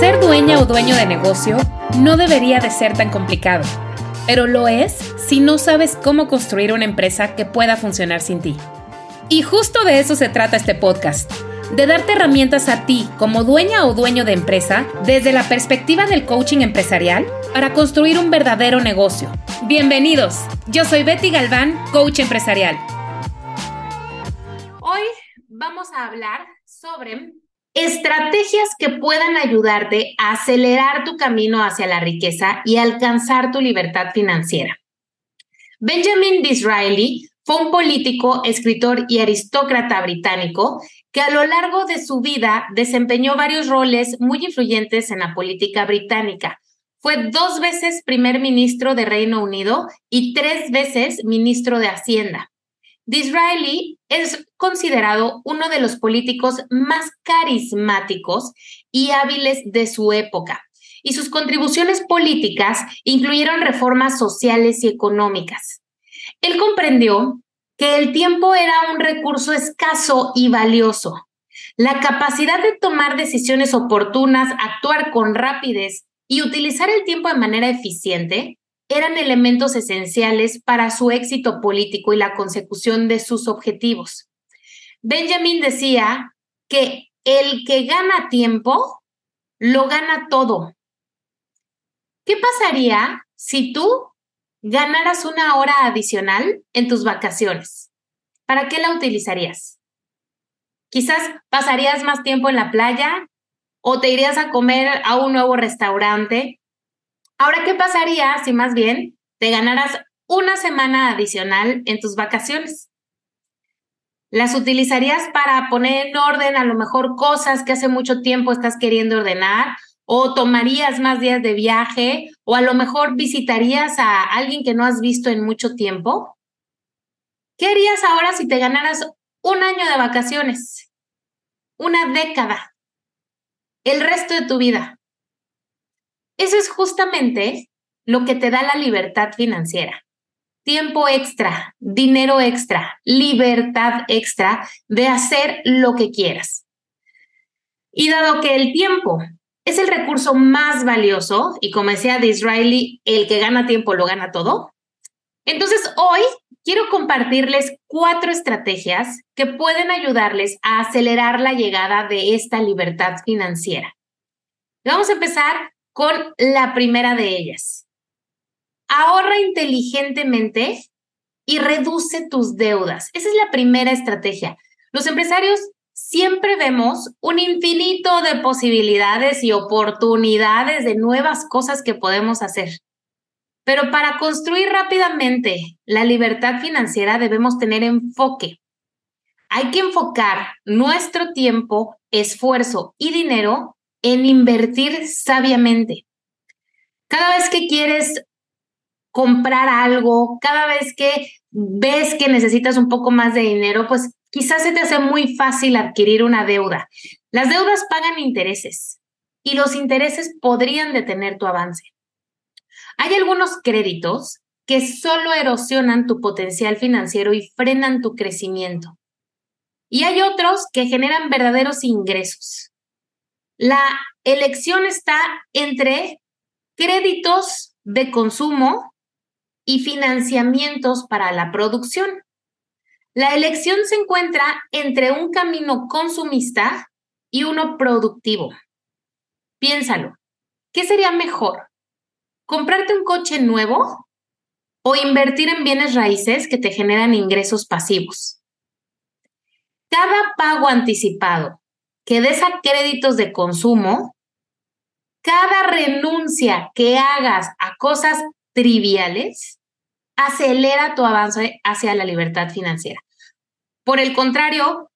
Ser dueña o dueño de negocio no debería de ser tan complicado, pero lo es si no sabes cómo construir una empresa que pueda funcionar sin ti. Y justo de eso se trata este podcast, de darte herramientas a ti como dueña o dueño de empresa desde la perspectiva del coaching empresarial para construir un verdadero negocio. Bienvenidos, yo soy Betty Galván, coach empresarial. Vamos a hablar sobre estrategias que puedan ayudarte a acelerar tu camino hacia la riqueza y alcanzar tu libertad financiera. Benjamin Disraeli fue un político, escritor y aristócrata británico que a lo largo de su vida desempeñó varios roles muy influyentes en la política británica. Fue dos veces primer ministro de Reino Unido y tres veces ministro de Hacienda. Disraeli es considerado uno de los políticos más carismáticos y hábiles de su época, y sus contribuciones políticas incluyeron reformas sociales y económicas. Él comprendió que el tiempo era un recurso escaso y valioso. La capacidad de tomar decisiones oportunas, actuar con rapidez y utilizar el tiempo de manera eficiente eran elementos esenciales para su éxito político y la consecución de sus objetivos. Benjamin decía que el que gana tiempo, lo gana todo. ¿Qué pasaría si tú ganaras una hora adicional en tus vacaciones? ¿Para qué la utilizarías? Quizás pasarías más tiempo en la playa o te irías a comer a un nuevo restaurante Ahora, ¿qué pasaría si más bien te ganaras una semana adicional en tus vacaciones? ¿Las utilizarías para poner en orden a lo mejor cosas que hace mucho tiempo estás queriendo ordenar? ¿O tomarías más días de viaje? ¿O a lo mejor visitarías a alguien que no has visto en mucho tiempo? ¿Qué harías ahora si te ganaras un año de vacaciones? Una década. El resto de tu vida. Eso es justamente lo que te da la libertad financiera. Tiempo extra, dinero extra, libertad extra de hacer lo que quieras. Y dado que el tiempo es el recurso más valioso, y como decía Disraeli, el que gana tiempo lo gana todo, entonces hoy quiero compartirles cuatro estrategias que pueden ayudarles a acelerar la llegada de esta libertad financiera. Vamos a empezar con la primera de ellas. Ahorra inteligentemente y reduce tus deudas. Esa es la primera estrategia. Los empresarios siempre vemos un infinito de posibilidades y oportunidades de nuevas cosas que podemos hacer. Pero para construir rápidamente la libertad financiera debemos tener enfoque. Hay que enfocar nuestro tiempo, esfuerzo y dinero en invertir sabiamente. Cada vez que quieres comprar algo, cada vez que ves que necesitas un poco más de dinero, pues quizás se te hace muy fácil adquirir una deuda. Las deudas pagan intereses y los intereses podrían detener tu avance. Hay algunos créditos que solo erosionan tu potencial financiero y frenan tu crecimiento. Y hay otros que generan verdaderos ingresos. La elección está entre créditos de consumo y financiamientos para la producción. La elección se encuentra entre un camino consumista y uno productivo. Piénsalo, ¿qué sería mejor? ¿Comprarte un coche nuevo o invertir en bienes raíces que te generan ingresos pasivos? Cada pago anticipado que des a créditos de consumo, cada renuncia que hagas a cosas triviales acelera tu avance hacia la libertad financiera. Por el contrario,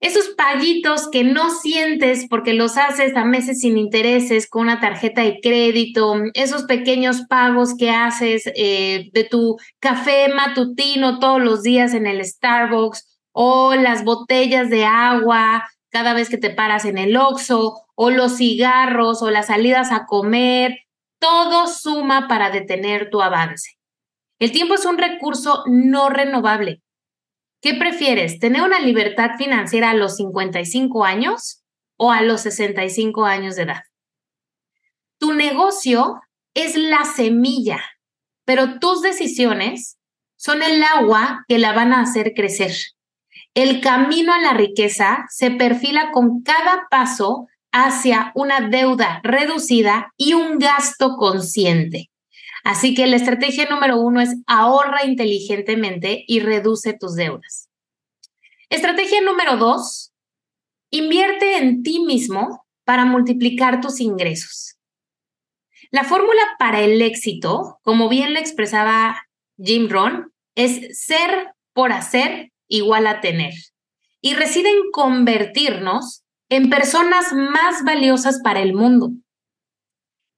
esos paguitos que no sientes porque los haces a meses sin intereses con una tarjeta de crédito, esos pequeños pagos que haces eh, de tu café matutino todos los días en el Starbucks o las botellas de agua cada vez que te paras en el Oxxo o los cigarros o las salidas a comer, todo suma para detener tu avance. El tiempo es un recurso no renovable. ¿Qué prefieres? ¿Tener una libertad financiera a los 55 años o a los 65 años de edad? Tu negocio es la semilla, pero tus decisiones son el agua que la van a hacer crecer. El camino a la riqueza se perfila con cada paso hacia una deuda reducida y un gasto consciente. Así que la estrategia número uno es ahorra inteligentemente y reduce tus deudas. Estrategia número dos, invierte en ti mismo para multiplicar tus ingresos. La fórmula para el éxito, como bien le expresaba Jim Rohn, es ser por hacer igual a tener. Y reside en convertirnos en personas más valiosas para el mundo.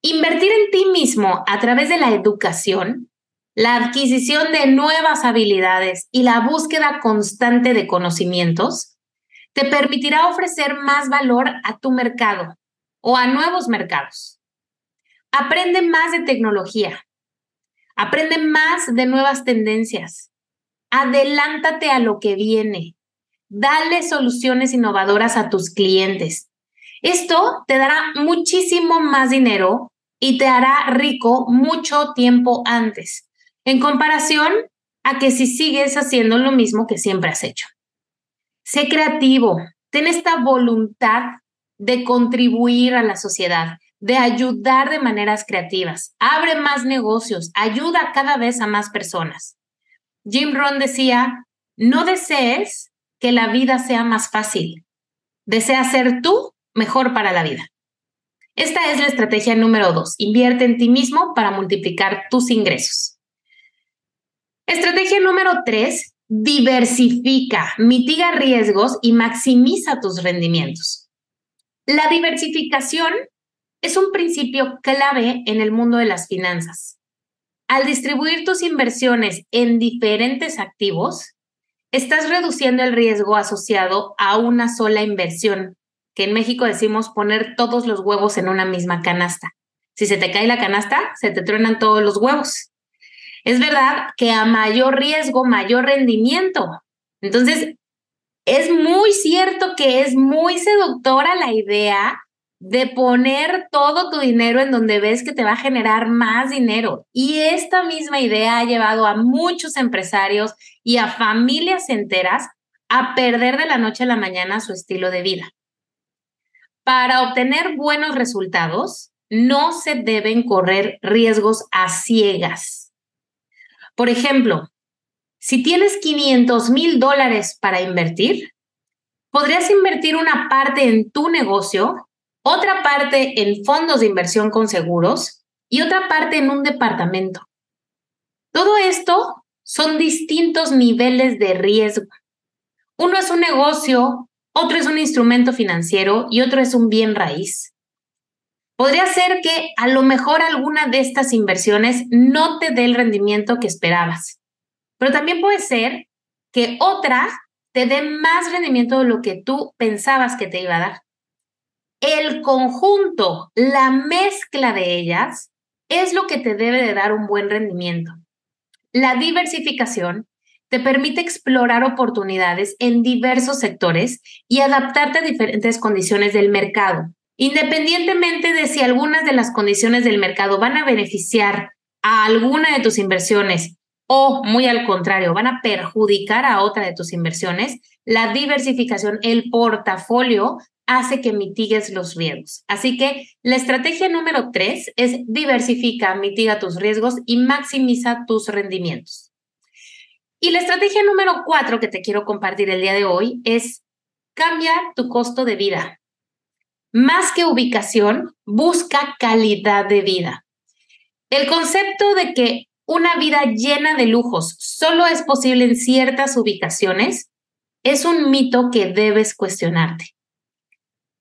Invertir en ti mismo a través de la educación, la adquisición de nuevas habilidades y la búsqueda constante de conocimientos te permitirá ofrecer más valor a tu mercado o a nuevos mercados. Aprende más de tecnología. Aprende más de nuevas tendencias. Adelántate a lo que viene. Dale soluciones innovadoras a tus clientes. Esto te dará muchísimo más dinero y te hará rico mucho tiempo antes, en comparación a que si sigues haciendo lo mismo que siempre has hecho. Sé creativo, ten esta voluntad de contribuir a la sociedad, de ayudar de maneras creativas. Abre más negocios, ayuda cada vez a más personas. Jim Rohn decía, no desees que la vida sea más fácil, desea ser tú mejor para la vida. Esta es la estrategia número dos. Invierte en ti mismo para multiplicar tus ingresos. Estrategia número tres, diversifica, mitiga riesgos y maximiza tus rendimientos. La diversificación es un principio clave en el mundo de las finanzas. Al distribuir tus inversiones en diferentes activos, estás reduciendo el riesgo asociado a una sola inversión que en México decimos poner todos los huevos en una misma canasta. Si se te cae la canasta, se te truenan todos los huevos. Es verdad que a mayor riesgo, mayor rendimiento. Entonces, es muy cierto que es muy seductora la idea de poner todo tu dinero en donde ves que te va a generar más dinero. Y esta misma idea ha llevado a muchos empresarios y a familias enteras a perder de la noche a la mañana su estilo de vida. Para obtener buenos resultados, no se deben correr riesgos a ciegas. Por ejemplo, si tienes 500 mil dólares para invertir, podrías invertir una parte en tu negocio, otra parte en fondos de inversión con seguros y otra parte en un departamento. Todo esto son distintos niveles de riesgo. Uno es un negocio, otro es un instrumento financiero y otro es un bien raíz. Podría ser que a lo mejor alguna de estas inversiones no te dé el rendimiento que esperabas, pero también puede ser que otra te dé más rendimiento de lo que tú pensabas que te iba a dar. El conjunto, la mezcla de ellas, es lo que te debe de dar un buen rendimiento. La diversificación te permite explorar oportunidades en diversos sectores y adaptarte a diferentes condiciones del mercado, independientemente de si algunas de las condiciones del mercado van a beneficiar a alguna de tus inversiones o, muy al contrario, van a perjudicar a otra de tus inversiones, la diversificación, el portafolio hace que mitigues los riesgos. Así que la estrategia número tres es diversifica, mitiga tus riesgos y maximiza tus rendimientos. Y la estrategia número cuatro que te quiero compartir el día de hoy es cambia tu costo de vida. Más que ubicación, busca calidad de vida. El concepto de que una vida llena de lujos solo es posible en ciertas ubicaciones es un mito que debes cuestionarte.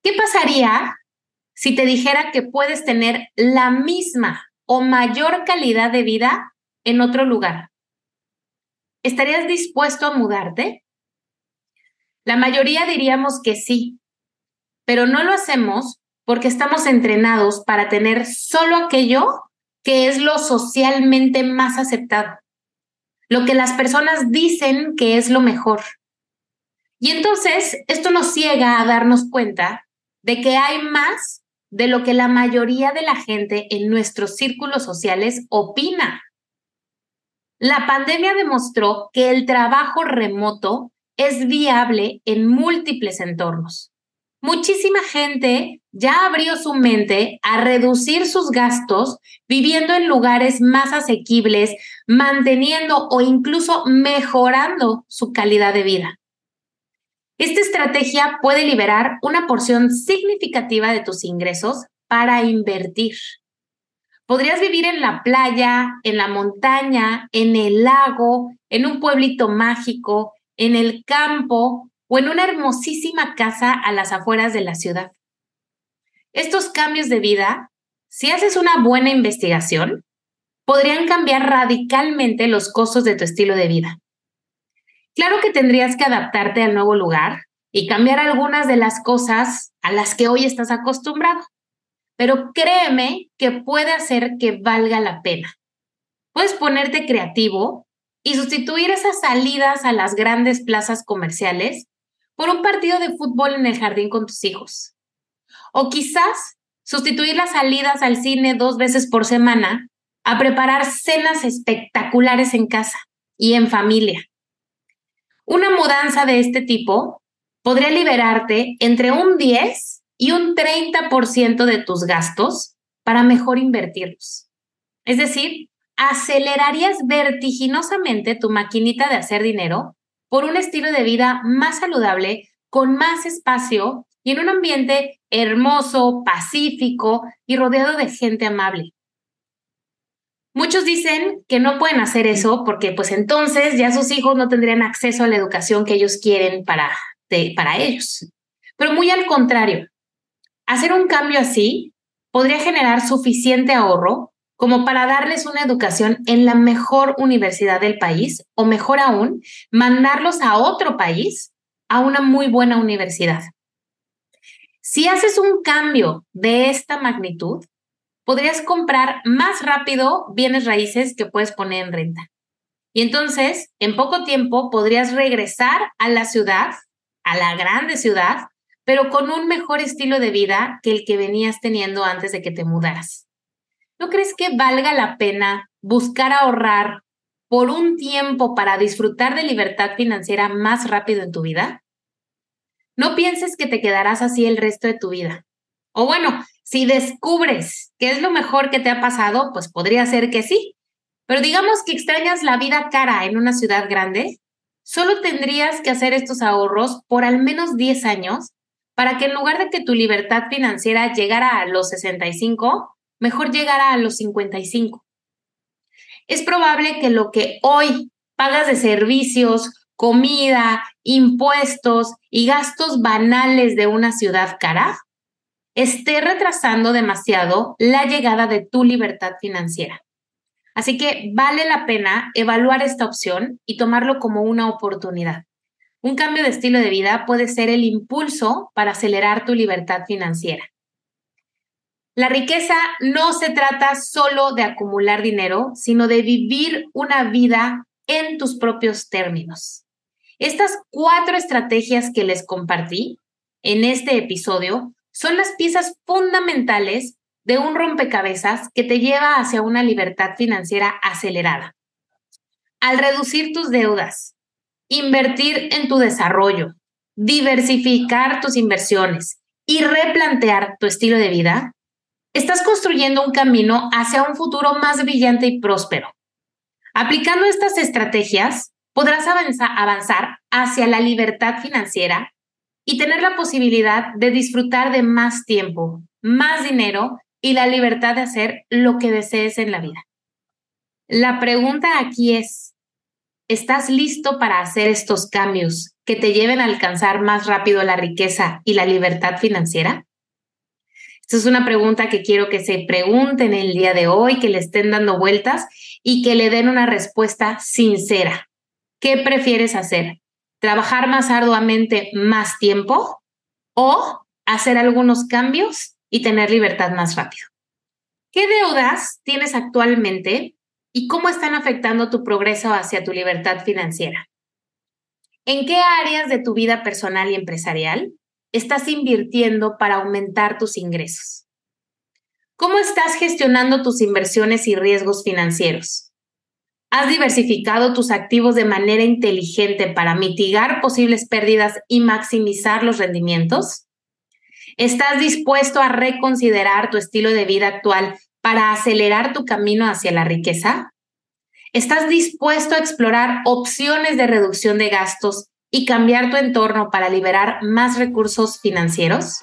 ¿Qué pasaría si te dijera que puedes tener la misma o mayor calidad de vida en otro lugar? ¿Estarías dispuesto a mudarte? La mayoría diríamos que sí, pero no lo hacemos porque estamos entrenados para tener solo aquello que es lo socialmente más aceptado, lo que las personas dicen que es lo mejor. Y entonces esto nos ciega a darnos cuenta de que hay más de lo que la mayoría de la gente en nuestros círculos sociales opina. La pandemia demostró que el trabajo remoto es viable en múltiples entornos muchísima gente ya abrió su mente a reducir sus gastos viviendo en lugares más asequibles, manteniendo o incluso mejorando su calidad de vida. Esta estrategia puede liberar una porción significativa de tus ingresos para invertir. Podrías vivir en la playa, en la montaña, en el lago, en un pueblito mágico, en el campo o en una hermosísima casa a las afueras de la ciudad. Estos cambios de vida, si haces una buena investigación, podrían cambiar radicalmente los costos de tu estilo de vida. Claro que tendrías que adaptarte al nuevo lugar y cambiar algunas de las cosas a las que hoy estás acostumbrado, pero créeme que puede hacer que valga la pena. Puedes ponerte creativo y sustituir esas salidas a las grandes plazas comerciales por un partido de fútbol en el jardín con tus hijos. O quizás sustituir las salidas al cine dos veces por semana a preparar cenas espectaculares en casa y en familia. Una mudanza de este tipo podría liberarte entre un 10 y un 30% de tus gastos para mejor invertirlos. Es decir, acelerarías vertiginosamente tu maquinita de hacer dinero por un estilo de vida más saludable, con más espacio y en un ambiente hermoso, pacífico y rodeado de gente amable. Muchos dicen que no pueden hacer eso porque pues entonces ya sus hijos no tendrían acceso a la educación que ellos quieren para, para ellos. Pero muy al contrario, hacer un cambio así podría generar suficiente ahorro como para darles una educación en la mejor universidad del país o mejor aún, mandarlos a otro país a una muy buena universidad. Si haces un cambio de esta magnitud, podrías comprar más rápido bienes raíces que puedes poner en renta. Y entonces, en poco tiempo, podrías regresar a la ciudad, a la grande ciudad, pero con un mejor estilo de vida que el que venías teniendo antes de que te mudaras. ¿no crees que valga la pena buscar ahorrar por un tiempo para disfrutar de libertad financiera más rápido en tu vida? No pienses que te quedarás así el resto de tu vida. O bueno, si descubres que es lo mejor que te ha pasado, pues podría ser que sí. Pero digamos que extrañas la vida cara en una ciudad grande, solo tendrías que hacer estos ahorros por al menos 10 años para que en lugar de que tu libertad financiera llegara a los 65, mejor llegará a los 55. Es probable que lo que hoy pagas de servicios, comida, impuestos y gastos banales de una ciudad cara esté retrasando demasiado la llegada de tu libertad financiera. Así que vale la pena evaluar esta opción y tomarlo como una oportunidad. Un cambio de estilo de vida puede ser el impulso para acelerar tu libertad financiera. La riqueza no se trata solo de acumular dinero, sino de vivir una vida en tus propios términos. Estas cuatro estrategias que les compartí en este episodio son las piezas fundamentales de un rompecabezas que te lleva hacia una libertad financiera acelerada. Al reducir tus deudas, invertir en tu desarrollo, diversificar tus inversiones y replantear tu estilo de vida, estás construyendo un camino hacia un futuro más brillante y próspero. Aplicando estas estrategias, podrás avanzar hacia la libertad financiera y tener la posibilidad de disfrutar de más tiempo, más dinero y la libertad de hacer lo que desees en la vida. La pregunta aquí es, ¿estás listo para hacer estos cambios que te lleven a alcanzar más rápido la riqueza y la libertad financiera? Esta es una pregunta que quiero que se pregunten el día de hoy, que le estén dando vueltas y que le den una respuesta sincera. ¿Qué prefieres hacer? ¿Trabajar más arduamente más tiempo o hacer algunos cambios y tener libertad más rápido? ¿Qué deudas tienes actualmente y cómo están afectando tu progreso hacia tu libertad financiera? ¿En qué áreas de tu vida personal y empresarial estás invirtiendo para aumentar tus ingresos? ¿Cómo estás gestionando tus inversiones y riesgos financieros? ¿Has diversificado tus activos de manera inteligente para mitigar posibles pérdidas y maximizar los rendimientos? ¿Estás dispuesto a reconsiderar tu estilo de vida actual para acelerar tu camino hacia la riqueza? ¿Estás dispuesto a explorar opciones de reducción de gastos y cambiar tu entorno para liberar más recursos financieros?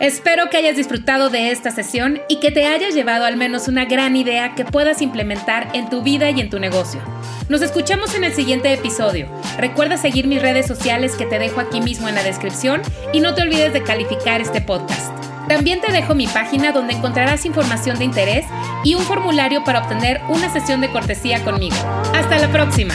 Espero que hayas disfrutado de esta sesión y que te hayas llevado al menos una gran idea que puedas implementar en tu vida y en tu negocio. Nos escuchamos en el siguiente episodio. Recuerda seguir mis redes sociales que te dejo aquí mismo en la descripción y no te olvides de calificar este podcast. También te dejo mi página donde encontrarás información de interés y un formulario para obtener una sesión de cortesía conmigo. Hasta la próxima.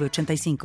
85